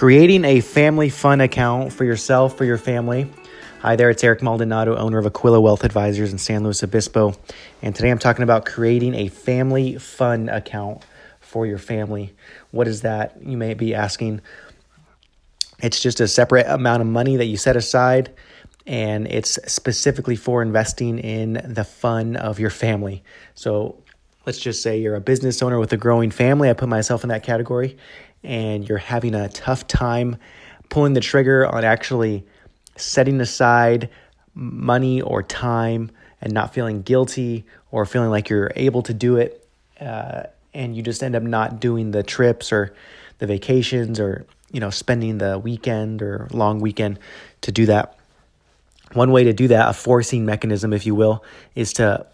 creating a family fun account for yourself, for your family. Hi there, it's Eric Maldonado, owner of Aquila Wealth Advisors in San Luis Obispo. And today I'm talking about creating a family fun account for your family. What is that? You may be asking. It's just a separate amount of money that you set aside, and it's specifically for investing in the fun of your family. So let's just say you're a business owner with a growing family. I put myself in that category and you're having a tough time pulling the trigger on actually setting aside money or time and not feeling guilty or feeling like you're able to do it, uh, and you just end up not doing the trips or the vacations or you know spending the weekend or long weekend to do that. One way to do that, a forcing mechanism, if you will, is to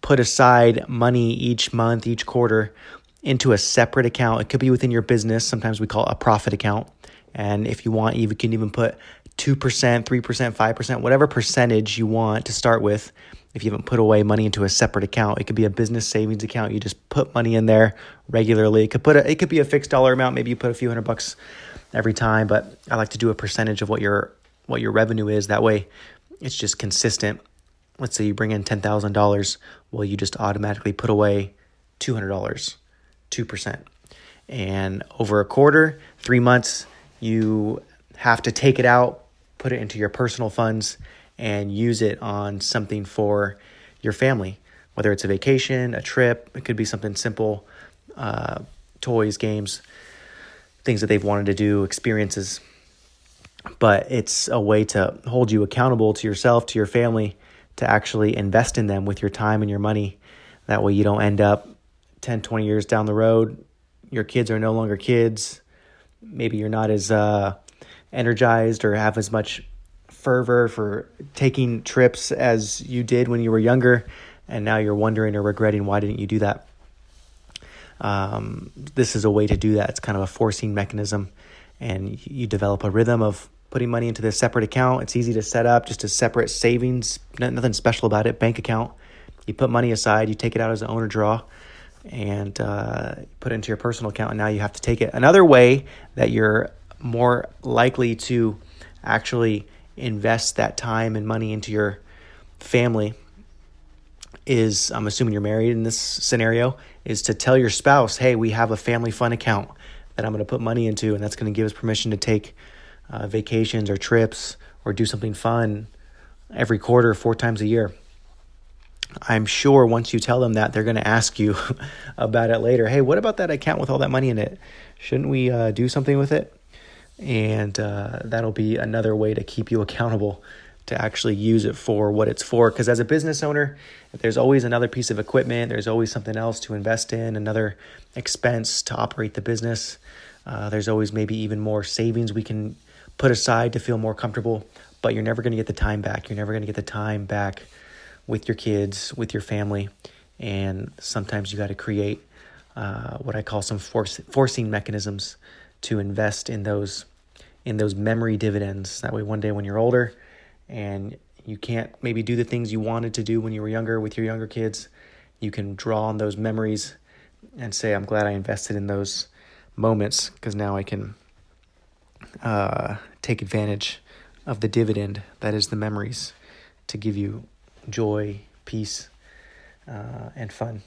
put aside money each month, each quarter into a separate account. It could be within your business. Sometimes we call it a profit account. And if you want, you can even put 2%, 3%, 5%, whatever percentage you want to start with. If you haven't put away money into a separate account, it could be a business savings account. You just put money in there regularly. It could put a, it could be a fixed dollar amount. Maybe you put a few hundred bucks every time, but I like to do a percentage of what your what your revenue is. That way, it's just consistent. Let's say you bring in ten thousand dollars, well, you just automatically put away two hundred dollars 2%. And over a quarter, three months, you have to take it out, put it into your personal funds, and use it on something for your family, whether it's a vacation, a trip, it could be something simple, uh, toys, games, things that they've wanted to do, experiences. But it's a way to hold you accountable to yourself, to your family, to actually invest in them with your time and your money. That way you don't end up 10, 20 years down the road, your kids are no longer kids. Maybe you're not as uh, energized or have as much fervor for taking trips as you did when you were younger, and now you're wondering or regretting why didn't you do that. Um, this is a way to do that. It's kind of a forcing mechanism, and you develop a rhythm of putting money into this separate account. It's easy to set up, just a separate savings, nothing special about it, bank account. You put money aside, you take it out as an owner draw and uh, put it into your personal account, and now you have to take it. Another way that you're more likely to actually invest that time and money into your family is I'm assuming you're married in this scenario is to tell your spouse, "Hey, we have a family fun account that I'm going to put money into and that's going to give us permission to take uh, vacations or trips or do something fun every quarter, four times a year." I'm sure once you tell them that, they're going to ask you about it later. Hey, what about that account with all that money in it? Shouldn't we uh, do something with it? And uh, that'll be another way to keep you accountable to actually use it for what it's for. Because as a business owner, there's always another piece of equipment, there's always something else to invest in, another expense to operate the business. Uh, there's always maybe even more savings we can put aside to feel more comfortable, but you're never going to get the time back. You're never going to get the time back with your kids, with your family, and sometimes you got to create uh, what I call some force, forcing mechanisms to invest in those in those memory dividends. That way, one day when you're older and you can't maybe do the things you wanted to do when you were younger with your younger kids, you can draw on those memories and say, "I'm glad I invested in those moments because now I can uh, take advantage of the dividend that is the memories to give you joy, peace, uh, and fun.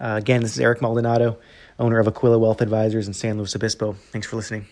Uh, again, this is Eric Maldonado, owner of Aquila Wealth Advisors in San Luis Obispo. Thanks for listening.